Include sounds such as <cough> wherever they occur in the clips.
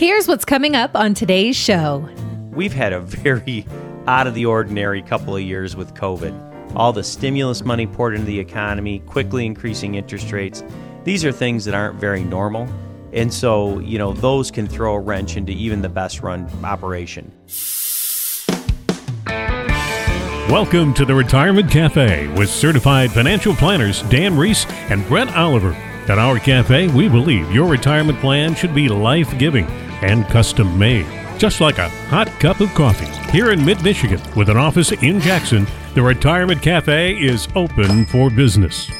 Here's what's coming up on today's show. We've had a very <laughs> out of the ordinary couple of years with COVID. All the stimulus money poured into the economy, quickly increasing interest rates. These are things that aren't very normal. And so, you know, those can throw a wrench into even the best run operation. Welcome to the Retirement Cafe with certified financial planners Dan Reese and Brent Oliver. At our cafe, we believe your retirement plan should be life giving and custom made, just like a hot cup of coffee. Here in mid Michigan, with an office in Jackson, the Retirement Cafe is open for business.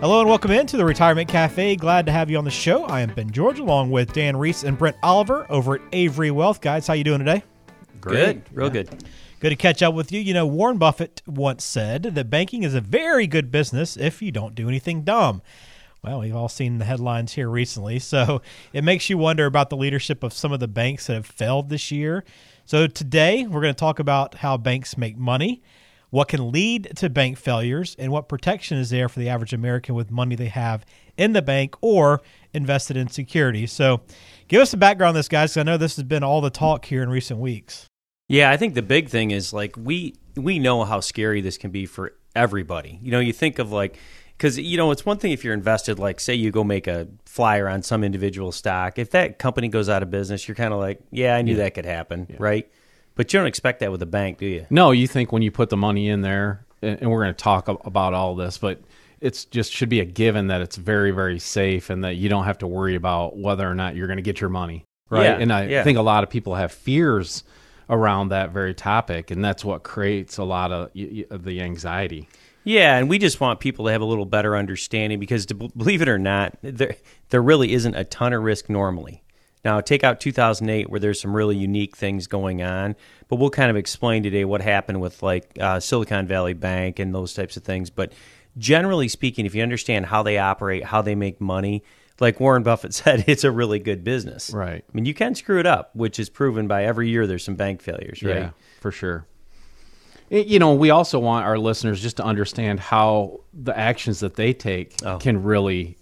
Hello and welcome into the Retirement Cafe. Glad to have you on the show. I am Ben George along with Dan Reese and Brent Oliver over at Avery Wealth Guides. How you doing today? Good, real yeah. good. Good to catch up with you. You know, Warren Buffett once said that banking is a very good business if you don't do anything dumb. Well, we've all seen the headlines here recently, so it makes you wonder about the leadership of some of the banks that have failed this year. So today, we're going to talk about how banks make money, what can lead to bank failures, and what protection is there for the average American with money they have in the bank or invested in securities. So, give us a background on this, guys. I know this has been all the talk here in recent weeks. Yeah, I think the big thing is like we we know how scary this can be for everybody. You know, you think of like because you know it's one thing if you're invested like say you go make a flyer on some individual stock if that company goes out of business you're kind of like yeah i knew yeah. that could happen yeah. right? But you don't expect that with a bank do you? No you think when you put the money in there and we're going to talk about all this but it's just should be a given that it's very very safe and that you don't have to worry about whether or not you're going to get your money right? Yeah, and i think a lot of people have fears around that very topic and that's what creates a lot of the anxiety yeah, and we just want people to have a little better understanding because, to believe it or not, there there really isn't a ton of risk normally. Now, take out 2008, where there's some really unique things going on, but we'll kind of explain today what happened with like uh, Silicon Valley Bank and those types of things. But generally speaking, if you understand how they operate, how they make money, like Warren Buffett <laughs> said, it's a really good business. Right. I mean, you can screw it up, which is proven by every year there's some bank failures, right? Yeah, for sure you know, we also want our listeners just to understand how the actions that they take oh. can really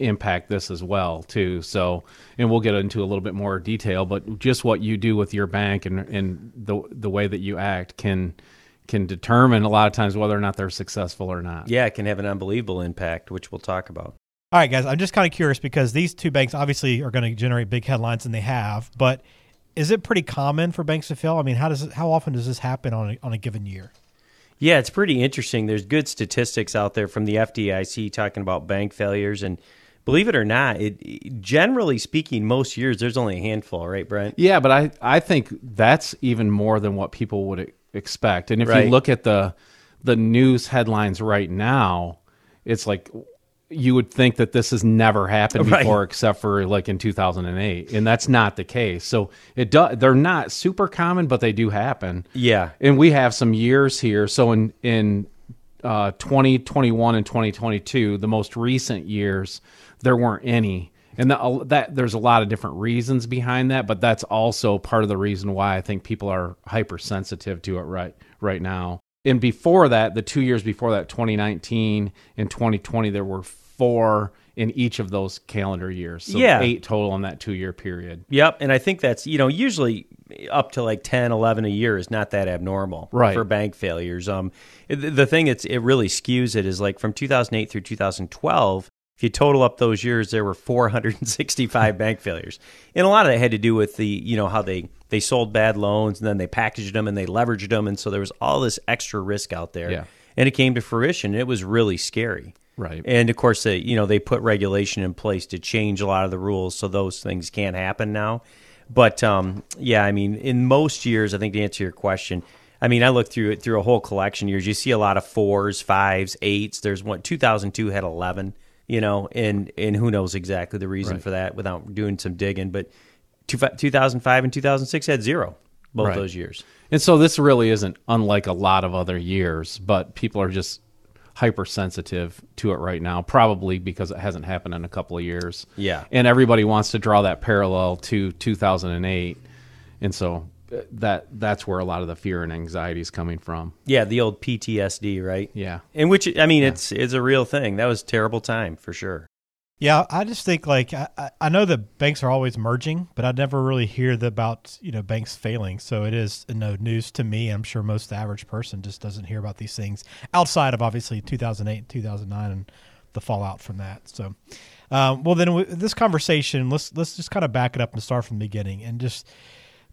impact this as well too. So, and we'll get into a little bit more detail, but just what you do with your bank and and the the way that you act can can determine a lot of times whether or not they're successful or not. Yeah, it can have an unbelievable impact, which we'll talk about. All right, guys, I'm just kind of curious because these two banks obviously are going to generate big headlines and they have, but is it pretty common for banks to fail? I mean, how does it, how often does this happen on a, on a given year? Yeah, it's pretty interesting. There's good statistics out there from the FDIC talking about bank failures and believe it or not, it generally speaking, most years there's only a handful, right, Brent? Yeah, but I I think that's even more than what people would expect. And if right. you look at the the news headlines right now, it's like you would think that this has never happened right. before except for like in 2008 and that's not the case. So it do, they're not super common but they do happen. Yeah. And we have some years here. So in in uh, 2021 and 2022 the most recent years there weren't any. And the, that there's a lot of different reasons behind that but that's also part of the reason why i think people are hypersensitive to it right right now and before that, the two years before that, 2019 and 2020, there were four in each of those calendar years. So yeah. eight total in that two year period. Yep. And I think that's, you know, usually up to like 10, 11 a year is not that abnormal right. for bank failures. Um, the thing it's, it really skews it is like from 2008 through 2012, if you total up those years, there were 465 <laughs> bank failures. And a lot of that had to do with the, you know, how they, they sold bad loans and then they packaged them and they leveraged them. And so there was all this extra risk out there. Yeah. And it came to fruition. It was really scary. Right. And of course, they, you know, they put regulation in place to change a lot of the rules so those things can't happen now. But um, yeah, I mean, in most years, I think to answer your question, I mean, I look through it through a whole collection years. You see a lot of fours, fives, eights. There's one. 2002 had 11. You know, and and who knows exactly the reason right. for that without doing some digging. But two, 2005 and 2006 had zero both right. those years. And so this really isn't unlike a lot of other years, but people are just hypersensitive to it right now, probably because it hasn't happened in a couple of years. Yeah. And everybody wants to draw that parallel to 2008. And so that that's where a lot of the fear and anxiety is coming from. Yeah, the old PTSD, right? Yeah. In which I mean yeah. it's it's a real thing. That was a terrible time for sure. Yeah, I just think like I, I- I know that banks are always merging, but I never really hear the, about you know banks failing. So it is you know news to me. I'm sure most average person just doesn't hear about these things outside of obviously 2008 and 2009 and the fallout from that. So, um, well then w- this conversation let's let's just kind of back it up and start from the beginning and just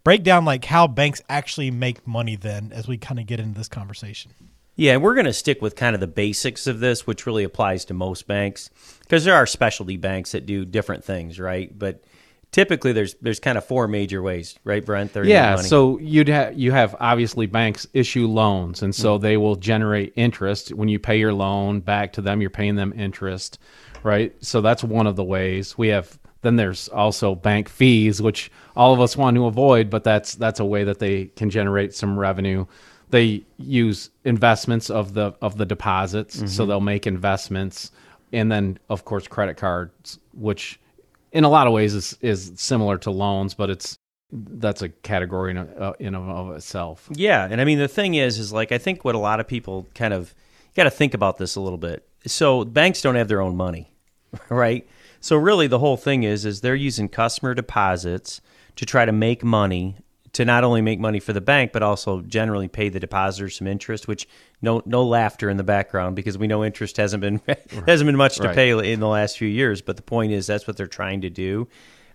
break down like how banks actually make money. Then as we kind of get into this conversation. Yeah, and we're going to stick with kind of the basics of this, which really applies to most banks, because there are specialty banks that do different things, right? But typically, there's there's kind of four major ways, right, Brent? They're Yeah, money. so you'd have you have obviously banks issue loans, and so mm-hmm. they will generate interest when you pay your loan back to them. You're paying them interest, right? So that's one of the ways we have. Then there's also bank fees, which all of us want to avoid, but that's that's a way that they can generate some revenue. They use investments of the of the deposits, so they'll make investments, and then of course credit cards, which in a lot of ways is is similar to loans, but it's that's a category in, uh, in of itself. Yeah, and I mean the thing is, is like I think what a lot of people kind of got to think about this a little bit. So banks don't have their own money, <laughs> right? So really, the whole thing is, is they're using customer deposits to try to make money to not only make money for the bank, but also generally pay the depositors some interest. Which no no laughter in the background because we know interest hasn't been <laughs> hasn't been much to Right. pay in the last few years. But the point is, that's what they're trying to do.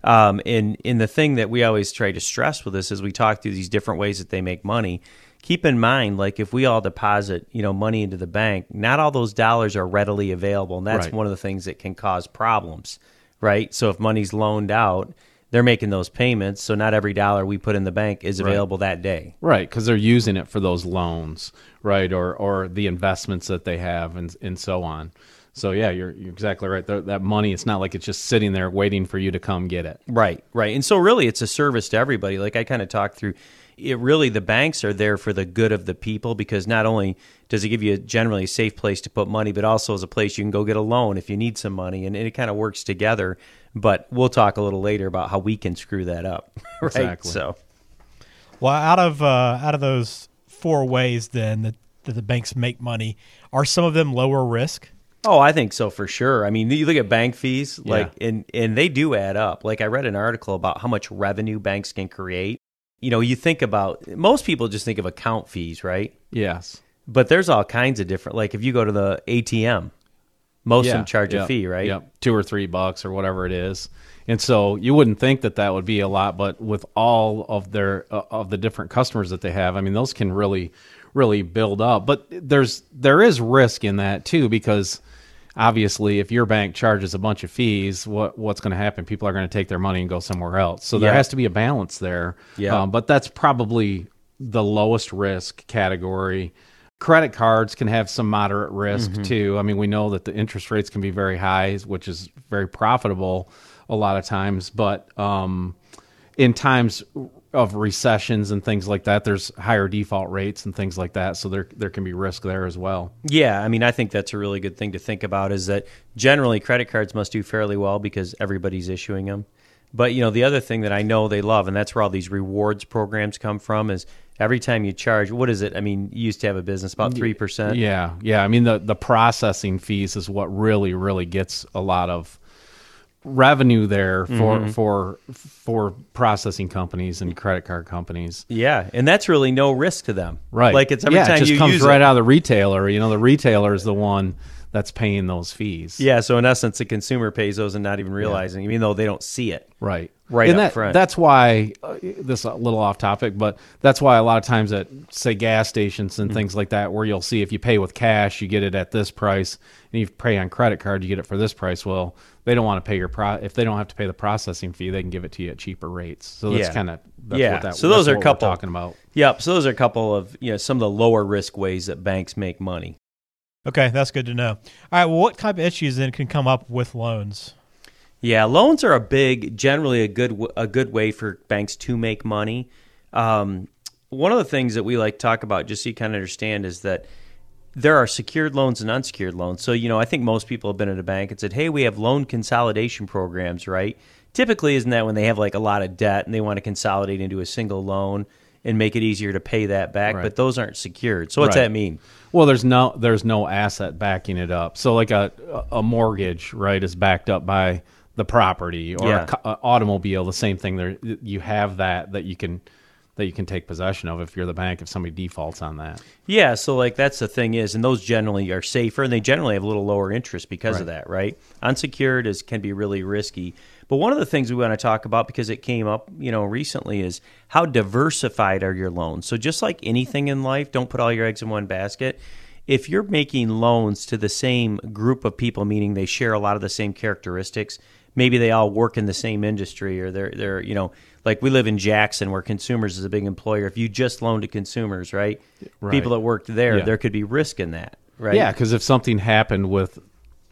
Um, and and the thing that we always try to stress with this is we talk through these different ways that they make money. Keep in mind, like if we all deposit, you know, money into the bank, not all those dollars are readily available, and that's Right. one of the things that can cause problems, right? So if money's loaned out, they're making those payments, so not every dollar we put in the bank is available that day. Right, because they're using it for those loans, right, or or the investments that they have, and and so on. So yeah, you're you're exactly right. That, that money, it's not like it's just sitting there waiting for you to come get it. Right, right. And so really it's a service to everybody. Like I kind of talked through it really the banks are there for the good of the people because not only does it give you a generally a safe place to put money, but also as a place you can go get a loan if you need some money and it kind of works together. But we'll talk a little later about how we can screw that up. <laughs> Right. Exactly. So Well, out of uh, out of those four ways, then that, that the banks make money, are some of them lower risk? Oh, I think so for sure. I mean, you look at bank fees, Yeah. like, and and they do add up. Like, I read an article about how much revenue banks can create. You know, you think about most people just think of account fees, right? Yes. But there's all kinds of different. Like, if you go to the ATM, most of them charge a fee, right? Yep. Two or three bucks or whatever it is. And so you wouldn't think that that would be a lot, but with all of their uh, of the different customers that they have, I mean, those can really really build up. But there's there is risk in that too because obviously if your bank charges a bunch of fees, what what's going to happen? People are going to take their money and go somewhere else. So there Yeah. has to be a balance there. Yeah. Um, but that's probably the lowest risk category. Credit cards can have some moderate risk Mm-hmm. too. I mean, we know that the interest rates can be very high, which is very profitable a lot of times. But um, in times of recessions and things like that, there's higher default rates and things like that. So there there can be risk there as well. Yeah, I mean, I think that's a really good thing to think about. Is that generally credit cards must do fairly well because everybody's issuing them. But you know, the other thing that I know they love, and that's where all these rewards programs come from, is every time you charge. What is it? I mean, you used to have a business about three percent. Yeah, yeah. I mean, the the processing fees is what really, really gets a lot of revenue there for Mm-hmm. for for processing companies and credit card companies. Yeah, and that's really no risk to them. Right. Like it's every yeah, time it just you comes use right it. out of the retailer. You know, the retailer is the one that's paying those fees. Yeah, so in essence, the consumer pays those and not even realizing, even though they don't see it. Right. Right and up that, front. That's why uh, this is a little off topic, but that's why a lot of times at say gas stations Mm-hmm. and things like that, where you'll see if you pay with cash, you get it at this price, and if you pay on credit card, you get it for this price. Well, they don't want to pay your pro if they don't have to pay the processing fee, they can give it to you at cheaper rates. So that's Yeah. kind of that's Yeah. what that. So those are a couple- talking about. Yep. So those are a couple of you know some of the lower risk ways that banks make money. Okay, that's good to know. All right, well, what type of issues then can come up with loans? Yeah, loans are a big, generally a good a good way for banks to make money. Um, one of the things that we like to talk about, just so you kind of understand, is that there are secured loans and unsecured loans. So you know, I think most people have been at a bank and said, "Hey, we have loan consolidation programs." Right? Typically, isn't that when they have like a lot of debt and they want to consolidate into a single loan? And make it easier to pay that back. Right. But those aren't secured. So what's Right. that mean? Well, there's no there's no asset backing it up. So like a a mortgage, right, is backed up by the property or Yeah. a, a automobile. The same thing. There, you have that that you can that you can take possession of if you're the bank if somebody defaults on that. Yeah, so like that's the thing is, and those generally are safer, and they generally have a little lower interest because of that, right? Unsecured is can be really risky. But one of the things we want to talk about because it came up, you know, recently is how diversified are your loans. So just like anything in life, don't put all your eggs in one basket. If you're making loans to the same group of people, meaning they share a lot of the same characteristics, maybe they all work in the same industry or they're they're you know like we live in Jackson where consumers is a big employer. If you just loan to consumers, right? Right. People that worked there, Yeah. there could be risk in that, right? Yeah, because if something happened with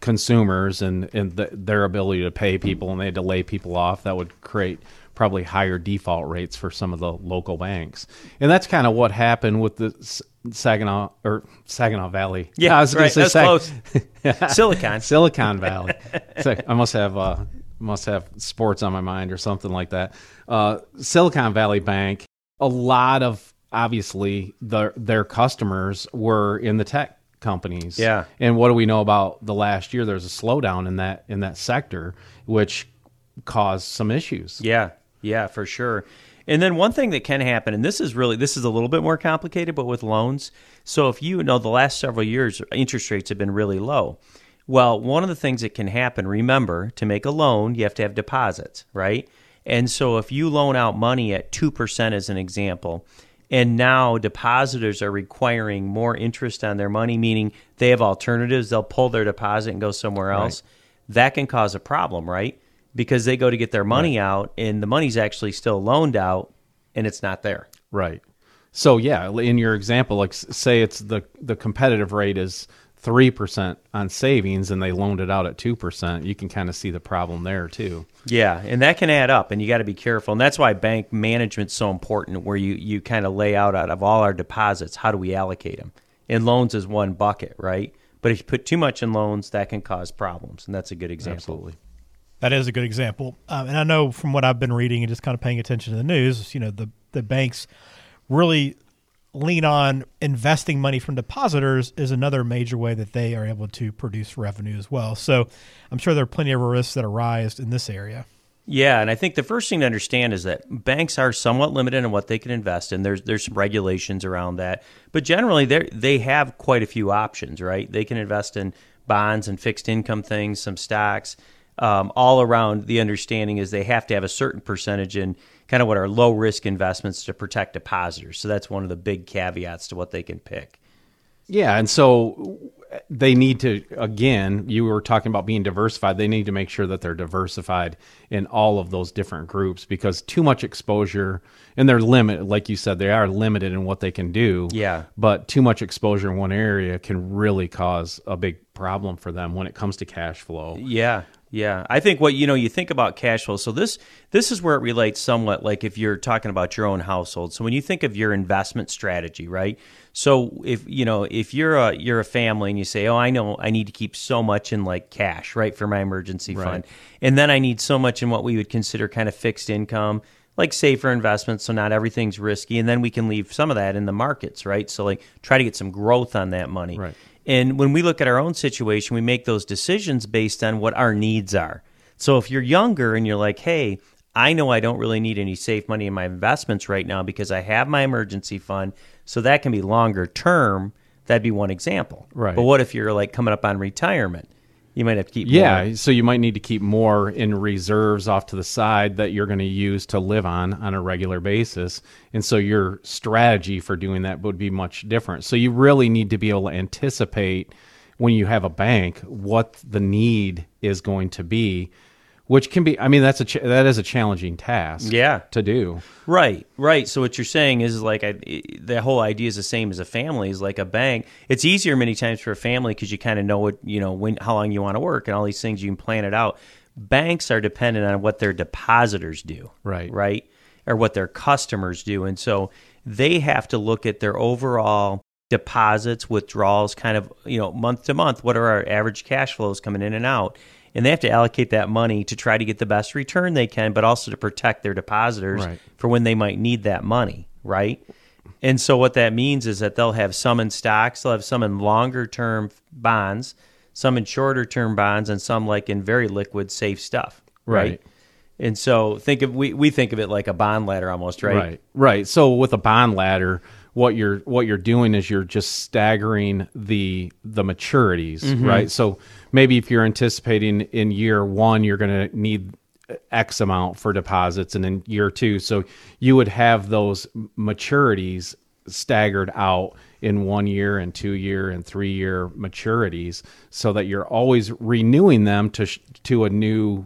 consumers and and the, their ability to pay people and they had to lay people off, that would create probably higher default rates for some of the local banks. And that's kind of what happened with the Saginaw or Saginaw Valley. Yeah, I was right, say that's Sag- close. <laughs> Silicon. Silicon Valley. I must have uh, must have sports on my mind or something like that. Uh, Silicon Valley Bank. A lot of obviously their their customers were in the tech companies. Yeah. And what do we know about the last year? There's a slowdown in that in that sector, which caused some issues. Yeah, yeah, for sure. And then one thing that can happen, and this is really this is a little bit more complicated, but with loans. So if you know the last several years, interest rates have been really low. Well, one of the things that can happen, remember, to make a loan, you have to have deposits, right? And so if you loan out money at two percent, as an example, and now depositors are requiring more interest on their money, meaning they have alternatives, they'll pull their deposit and go somewhere else. That can cause a problem, right? Because they go to get their money out and the money's actually still loaned out and it's not there. Right. So yeah, in your example, like say it's the the competitive rate is three percent on savings, and they loaned it out at two percent. You can kind of see the problem there too. Yeah, and that can add up, and you got to be careful. And that's why bank management's so important, where you, you kind of lay out out of all our deposits, how do we allocate them? And loans is one bucket, right? But if you put too much in loans, that can cause problems, and that's a good example. Absolutely. That is a good example. Um, and I know from what I've been reading and just kind of paying attention to the news, you know, the, the banks really lean on investing money from depositors is another major way that they are able to produce revenue as well. So I'm sure there are plenty of risks that arise in this area. Yeah, and I think the first thing to understand is that banks are somewhat limited in what they can invest in. There's there's some regulations around that, but generally they they have quite a few options, right? They can invest in bonds and fixed income things, some stocks. Um, all around, the understanding is they have to have a certain percentage in kind of what are low risk investments to protect depositors. So that's one of the big caveats to what they can pick. Yeah, and so they need to again. You were talking about being diversified. They need to make sure that they're diversified in all of those different groups because too much exposure and they're limited. Like you said, they are limited in what they can do. Yeah. but too much exposure in one area can really cause a big problem for them when it comes to cash flow. Yeah, yeah. I think what you know, you think about cash flow. So this this is where it relates somewhat like if you're talking about your own household. So when you think of your investment strategy, right? So if you know, if you're a you're a family and you say, "Oh, I know I need to keep so much in like cash, right, for my emergency fund." And then I need so much in what we would consider kind of fixed income, like safer investments so not everything's risky, and then we can leave some of that in the markets, right? So like try to get some growth on that money. Right. And when we look at our own situation, we make those decisions based on what our needs are. So if you're younger and you're like, hey, I know I don't really need any safe money in my investments right now because I have my emergency fund. So that can be longer term. That'd be one example. Right. But what if you're like coming up on retirement? You might have to keep Yeah, more. so you might need to keep more in reserves off to the side that you're going to use to live on on a regular basis. And so your strategy for doing that would be much different. So you really need to be able to anticipate when you have a bank what the need is going to be, which can be I mean that's a ch- that is a challenging task Yeah. to do. Right, right. So what you're saying is like I, the whole idea is the same as a family. Is like a bank. It's easier many times for a family because you kind of know what you know when how long you want to work and all these things. You can plan it out. Banks are dependent on what their depositors do. Right. right, or what their customers do, and so they have to look at their overall deposits, withdrawals, kind of you know month to month. What are our average cash flows coming in and out? And they have to allocate that money to try to get the best return they can, but also to protect their depositors Right. for when they might need that money, right? And so what that means is that they'll have some in stocks, they'll have some in longer term bonds, some in shorter term bonds, and some like in very liquid, safe stuff, right? Right. And so think of we, we think of it like a bond ladder almost, right? Right. Right. So with a bond ladder, what you're what you're doing is you're just staggering the the maturities, Mm-hmm. right? So maybe if you're anticipating in year 1 you're going to need x amount for deposits and in year 2 so you would have those maturities staggered out in 1 year and 2 year and 3 year maturities so that you're always renewing them to sh- to a new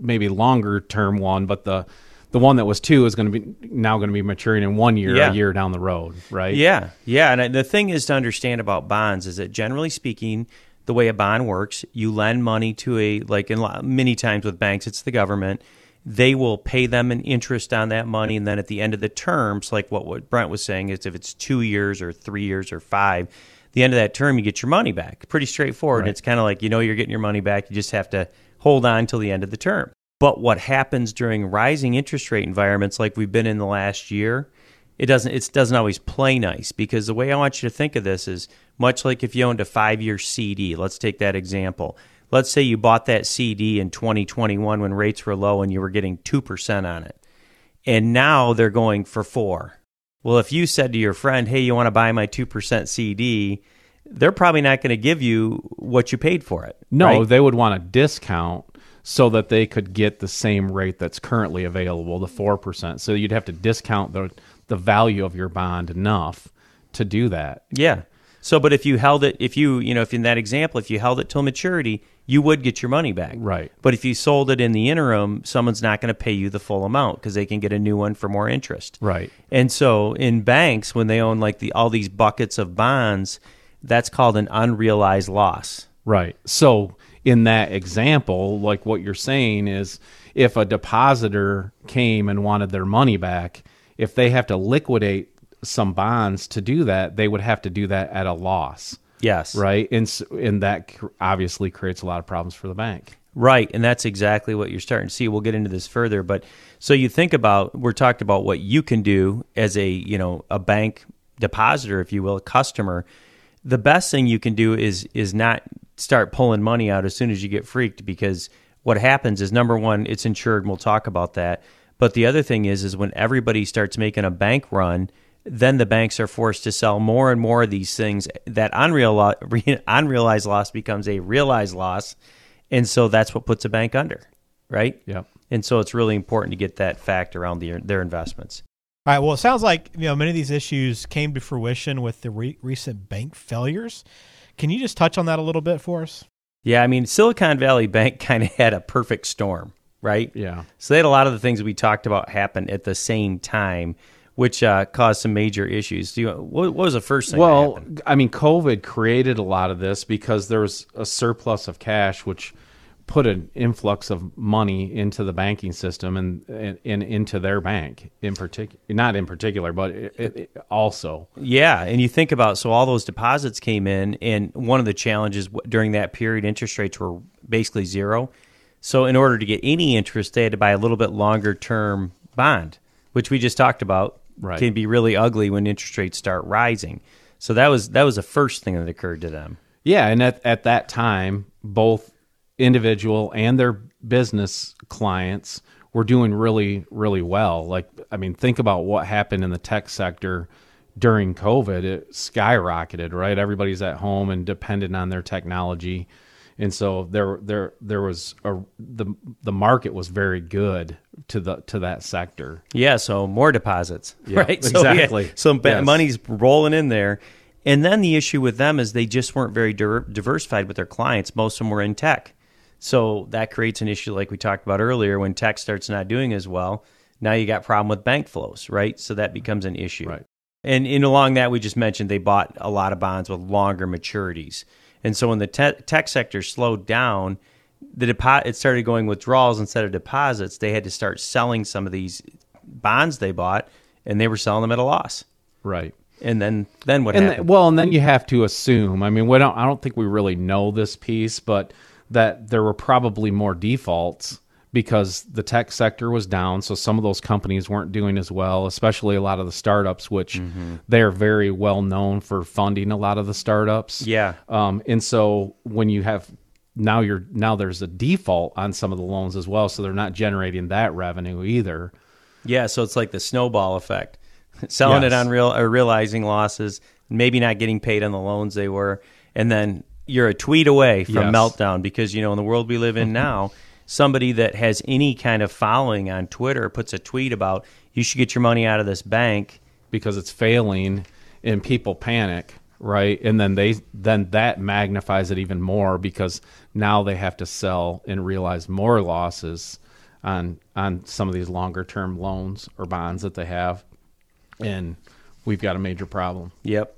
maybe longer term one but the the one that was two is going to be now going to be maturing in one year, Yeah. a year down the road, right? Yeah, yeah. And uh, the thing is to understand about bonds is that generally speaking, the way a bond works, you lend money to a like in many times with banks, it's the government. They will pay them an interest on that money, and then at the end of the terms, like what, what Brent was saying, is if it's two years or three years or five, the end of that term, you get your money back. Pretty straightforward. It's kind of like you know you're getting your money back. You just have to hold on till the end of the term. But what happens during rising interest rate environments, like we've been in the last year, it doesn't it doesn't always play nice because the way I want you to think of this is much like if you owned a five year CD. Let's take that example. Let's say you bought that CD in 2021 when rates were low and you were getting two percent on it, and now they're going for four. Well, if you said to your friend, "Hey, you want to buy my two percent CD," they're probably not going to give you what you paid for it. No, right? they would want a discount so that they could get the same rate that's currently available, the four percent. So you'd have to discount the the value of your bond enough to do that. Yeah. So, but if you held it, if you, you know, if in that example, if you held it till maturity, you would get your money back. Right. But if you sold it in the interim, someone's not going to pay you the full amount because they can get a new one for more interest. Right. And so in banks, when they own like the all these buckets of bonds, that's called an unrealized loss. Right. So in that example, like what you're saying is if a depositor came and wanted their money back, if they have to liquidate some bonds to do that, they would have to do that at a loss. Yes. Right. And, and that obviously creates a lot of problems for the bank. Right, and that's exactly what you're starting to see. We'll get into this further, but so you think about we're talked about what you can do as a you know a bank depositor, if you will, a customer. The best thing you can do is is not start pulling money out as soon as you get freaked because what happens is number one, it's insured. And we'll talk about that. But the other thing is, is when everybody starts making a bank run, then the banks are forced to sell more and more of these things. That unreal, <laughs> unrealized loss becomes a realized loss, and so that's what puts a bank under, right? Yeah. And so it's really important to get that fact around their their investments. All right. Well, it sounds like you know many of these issues came to fruition with the re- recent bank failures. Can you just touch on that a little bit for us? Yeah, I mean Silicon Valley Bank <laughs> kind of had a perfect storm, right? Yeah. So they had a lot of the things we talked about happen at the same time, which uh, caused some major issues. Do you, what, what was the first thing? Well, happened? I mean, COVID created a lot of this because there was a surplus of cash, which put an influx of money into the banking system and and, and into their bank in particular. Not in particular, but it, it, also. Yeah, and you think about so all those deposits came in, and one of the challenges during that period, interest rates were basically zero. So in order to get any interest, they had to buy a little bit longer term bond, which we just talked about Right. can be really ugly when interest rates start rising. So that was that was the first thing that occurred to them. Yeah, and at at that time, both individual and their business clients were doing really really well. Like I mean, think about what happened in the tech sector during COVID. It skyrocketed, right? Everybody's at home and dependent on their technology. And so there there there was a the the market was very good to the to that sector. Yeah, so more deposits, <laughs> Yeah, right? Exactly. So, Yes. money's rolling in there, and then the issue with them is they just weren't very diversified with their clients. Most of them were in tech, so that creates an issue like we talked about earlier. When tech starts not doing as well, now you got problem with bank flows, right? So that becomes an issue. Right. And in along that, we just mentioned they bought a lot of bonds with longer maturities, and so when the te- tech sector slowed down, the depo- it started going withdrawals instead of deposits. They had to start selling some of these bonds they bought, and they were selling them at a loss. Right. And then, then what and happened? th- well, and then you have to assume. I mean, we don't. I don't think we really know this piece, but that there were probably more defaults because the tech sector was down. So some of those companies weren't doing as well, especially a lot of the startups, which Mm-hmm. they're very well known for funding a lot of the startups. Yeah. Um, and so when you have now you're now there's a default on some of the loans as well, so they're not generating that revenue either. Yeah, so it's like the snowball effect. <laughs> Selling it on real or realizing losses, maybe not getting paid on the loans they were, and then you're a tweet away from Yes. meltdown because you know in the world we live in mm-hmm. now, somebody that has any kind of following on Twitter puts a tweet about you should get your money out of this bank. because it's failing and people panic right and then they then that magnifies it even more because now they have to sell and realize more losses on on some of these longer term loans or bonds that they have and we've got a major problem Yep.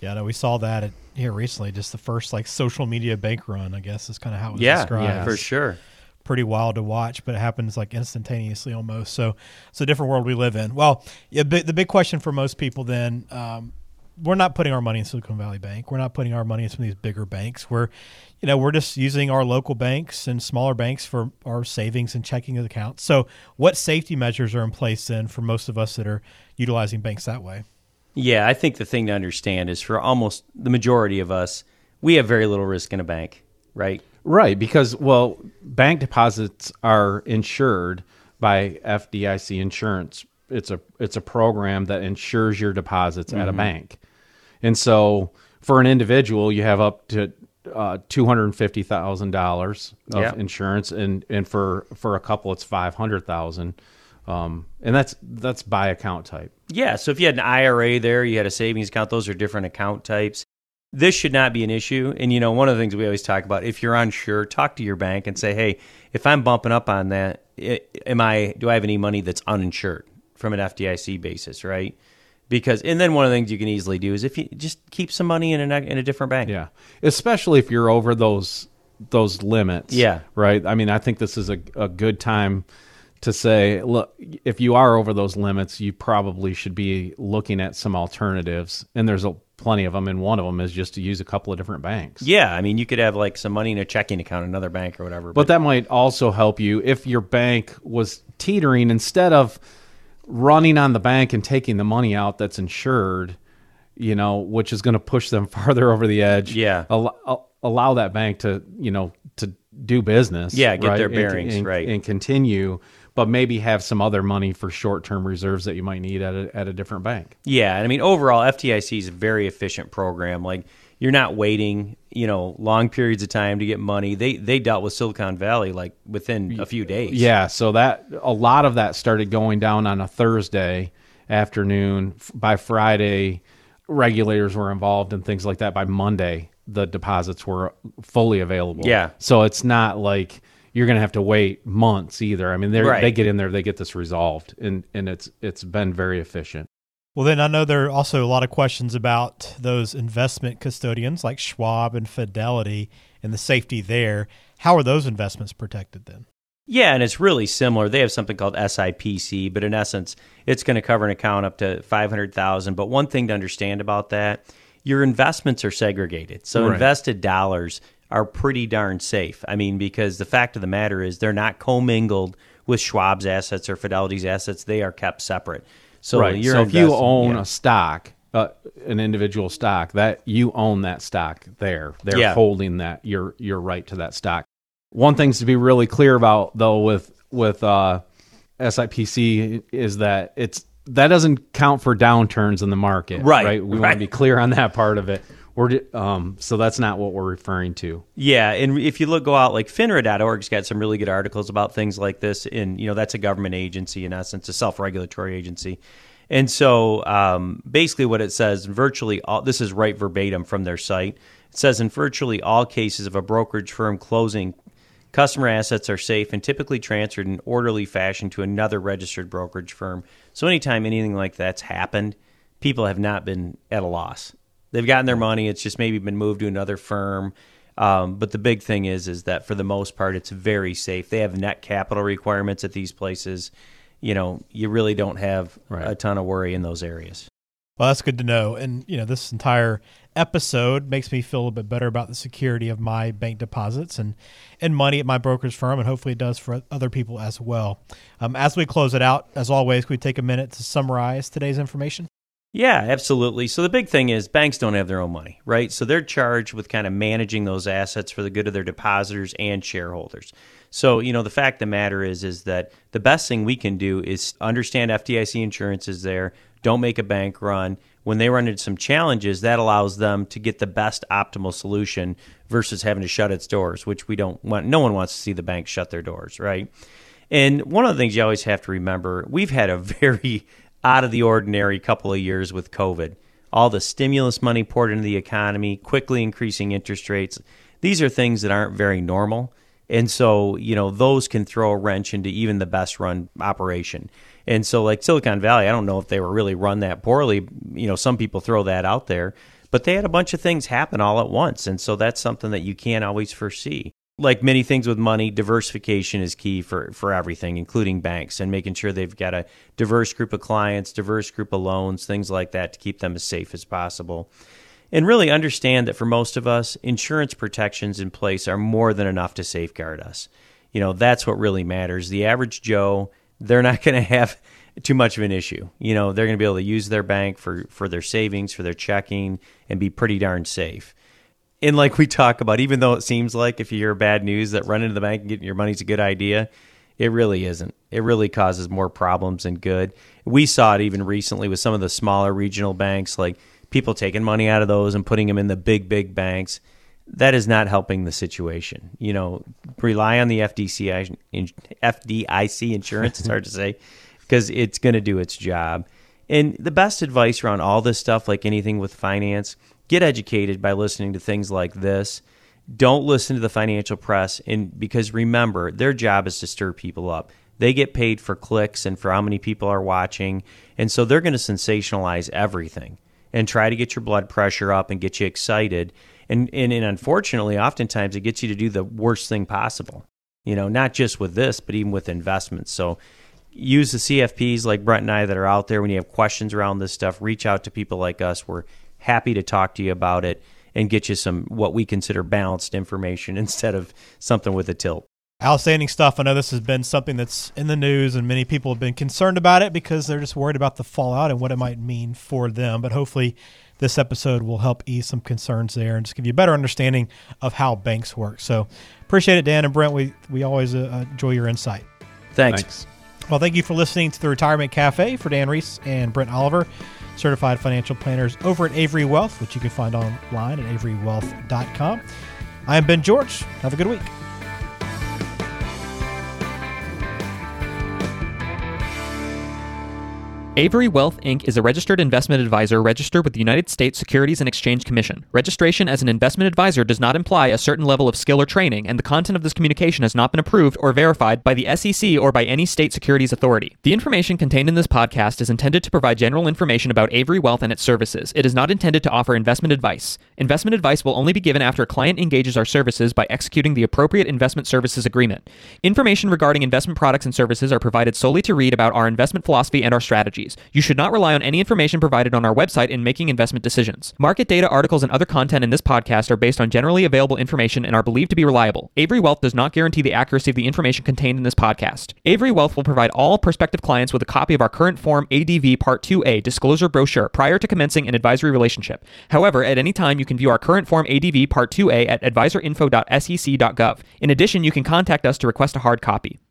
Yeah, no, we saw that at, here recently. Just the first like social media bank run, I guess, is kind of how it was Yeah, described. yeah, for sure. pretty wild to watch, but it happens like instantaneously almost. So it's a different world we live in. Well, yeah, the big question for most people then, um, we're not putting our money in Silicon Valley Bank. We're not putting our money in some of these bigger banks. We're, you know, we're just using our local banks and smaller banks for our savings and checking accounts. So, what safety measures are in place then for most of us that are utilizing banks that way? Yeah, I think the thing to understand is for almost the majority of us, we have very little risk in a bank, right? right because well bank deposits are insured by FDIC insurance it's a it's a program that insures your deposits at a bank And so for an individual, you have up to uh, two hundred and fifty thousand dollars of Yeah. insurance, and and for for a couple, it's five hundred thousand. Um, and that's that's by account type. Yeah, so if you had an IRA there, you had a savings account, those are different account types. This should not be an issue. And you know, one of the things we always talk about, if you're unsure, talk to your bank and say, "Hey, if I'm bumping up on that, am I do I have any money that's uninsured from an FDIC basis, right?" Because and then one of the things you can easily do is if you just keep some money in a in a different bank. Yeah, especially if you're over those those limits. Yeah. right. I mean, I think this is a a good time to say, look, if you are over those limits, you probably should be looking at some alternatives, and there's a plenty of them. And one of them is just to use a couple of different banks. Yeah, I mean, you could have like some money in a checking account, another bank or whatever. But that might also help you if your bank was teetering instead of running on the bank and taking the money out that's insured, you know, which is going to push them <laughs> farther over the edge. Yeah. Allow that bank to, you know, to do business. Yeah, get right? their bearings, and, right. And continue, but maybe have some other money for short term reserves that you might need at a, at a different bank. Yeah, and I mean overall, FDIC is a very efficient program. Like you're not waiting, you know, long periods of time to get money. They they dealt with Silicon Valley like within a few days. Yeah, so that a lot of that started going down on a Thursday afternoon. By Friday, regulators were involved and things like that. By Monday, the deposits were fully available. Yeah. So it's not like you're going to have to wait months either. I mean, they Right. they get in there, they get this resolved, and and it's it's been very efficient. Well, then I know there are also a lot of questions about those investment custodians like Schwab and Fidelity and the safety there. How are those investments protected then? Yeah, and it's really similar. They have something called SIPC, but in essence, it's going to cover an account up to 500,000, but one thing to understand about that, your investments are segregated. So Right. invested dollars are pretty darn safe. I mean, because the fact of the matter is they're not commingled with Schwab's assets or Fidelity's assets. They are kept separate. So right. So if you own yeah. a stock, uh, an individual stock, that you own that stock there. They're Yeah. holding that your your right to that stock. One thing's to be really clear about though with with uh, SIPC is that it's that doesn't count for downturns in the market. Right, Right. We want to be clear on that part of it. We're um, so that's not what we're referring to. Yeah, and if you look go out like FINRA.org's got some really good articles about things like this. And you know that's a government agency in essence, a self-regulatory agency. And so um, basically, what it says, virtually all this is right verbatim from their site. It says in virtually all cases of a brokerage firm closing, customer assets are safe and typically transferred in orderly fashion to another registered brokerage firm. So anytime anything like that's happened, people have not been at a loss. They've gotten their money. It's just maybe been moved to another firm. Um, but the big thing is, is that for the most part, it's very safe. They have net capital requirements at these places. You know, you really don't have Right. a ton of worry in those areas. Well, that's good to know. And, you know, this entire episode makes me feel a little bit better about the security of my bank deposits and, and money at my broker's firm. And hopefully it does for other people as well. Um, as we close it out, as always, can we take a minute to summarize today's information? Yeah, absolutely. So the big thing is banks don't have their own money, right? So they're charged with kind of managing those assets for the good of their depositors and shareholders. So, you know, the fact of the matter is is that the best thing we can do is understand FDIC insurance is there, don't make a bank run. When they run into some challenges, that allows them to get the best optimal solution versus having to shut its doors, which we don't want. No one wants to see the bank shut their doors, right? And one of the things you always have to remember, we've had a <laughs> very out of the ordinary couple of years with COVID. All the stimulus money poured into the economy, quickly increasing interest rates. These are things that aren't very normal. And so, you know, those can throw a wrench into even the best run operation. And so, like Silicon Valley, I don't know if they were really run that poorly. You know, some people throw that out there, but they had a bunch of things happen all at once. And so that's something that you can't always foresee like many things with money, diversification is key for, for everything, including banks, and making sure they've got a diverse group of clients, diverse group of loans, things like that to keep them as safe as possible. And really understand that for most of us, insurance protections in place are more than enough to safeguard us. You know, that's what really matters. The average Joe, they're not going to have too much of an issue. You know, they're going to be able to use their bank for, for their savings, for their checking, and be pretty darn safe and like we talk about, even though it seems like if you hear bad news that running to the bank and getting your money is a good idea, it really isn't. It really causes more problems than good. We saw it even recently with some of the smaller regional banks, like people taking money out of those and putting them in the big, big banks. That is not helping the situation. You know, rely on the FDCI, FDIC insurance. It's hard to say <laughs> because it's going to do its job. And the best advice around all this stuff, like anything with finance, get educated by listening to things like this. Don't listen to the financial press and because remember, their job is to stir people up. They get paid for clicks and for how many people are watching, and so they're going to sensationalize everything and try to get your blood pressure up and get you excited. And, and and unfortunately, oftentimes it gets you to do the worst thing possible. You know, not just with this, but even with investments. So use the CFPs like Brent and I that are out there when you have questions around this stuff. Reach out to people like us. We're happy to talk to you about it and get you some what we consider balanced information <laughs> instead of something with a tilt. Outstanding stuff. I know this has been something that's in the news, and many people have been concerned about it because they're just worried about the fallout and what it might mean for them. But hopefully, this episode will help ease some concerns there and just give you a better understanding of how banks work. So, appreciate it, Dan and Brent. We we always uh, enjoy your insight. Thanks. Thanks. Well, thank you for listening to the Retirement Cafe for Dan Reese and Brent Oliver certified financial planners over at Avery Wealth, which you can find online at averywealth.com. I am Ben George. Have a good week. Avery Wealth Inc. is a registered investment advisor registered with the United States Securities and Exchange Commission. Registration as an investment advisor does not imply a certain level of skill or training, and the content of this communication has not been approved or verified by the SEC or by any state securities authority. The information contained in this podcast is intended to provide general information about Avery Wealth and its services. It is not intended to offer investment advice. Investment advice will only be given after a client engages our services by executing the appropriate investment services agreement. Information regarding investment products and services are provided solely to read about our investment philosophy and our strategy strategies. You should not rely on any information provided on our website in making investment decisions. Market data, articles, and other content in this podcast are based on generally available information and are believed to be reliable. Avery Wealth does not guarantee the accuracy of the information contained in this podcast. Avery Wealth will provide all prospective clients with a copy of our current Form ADV Part 2A disclosure brochure prior to commencing an advisory relationship. However, at any time you can view our current Form ADV Part 2A at advisorinfo.sec.gov. In addition, you can contact us to request a hard copy.